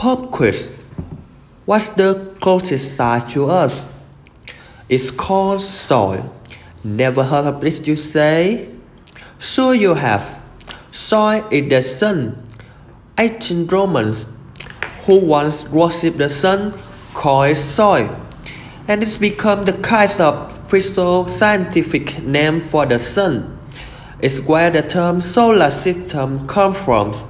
Pop quiz. What's the closest star to us? It's called Sol. Never heard of this, you say? Sure you have. Sol is the sun. Ancient Romans, who once worshipped the sun, called it Sol. And it's become the kind of crystal scientific name for the sun. It's where the term solar system comes from.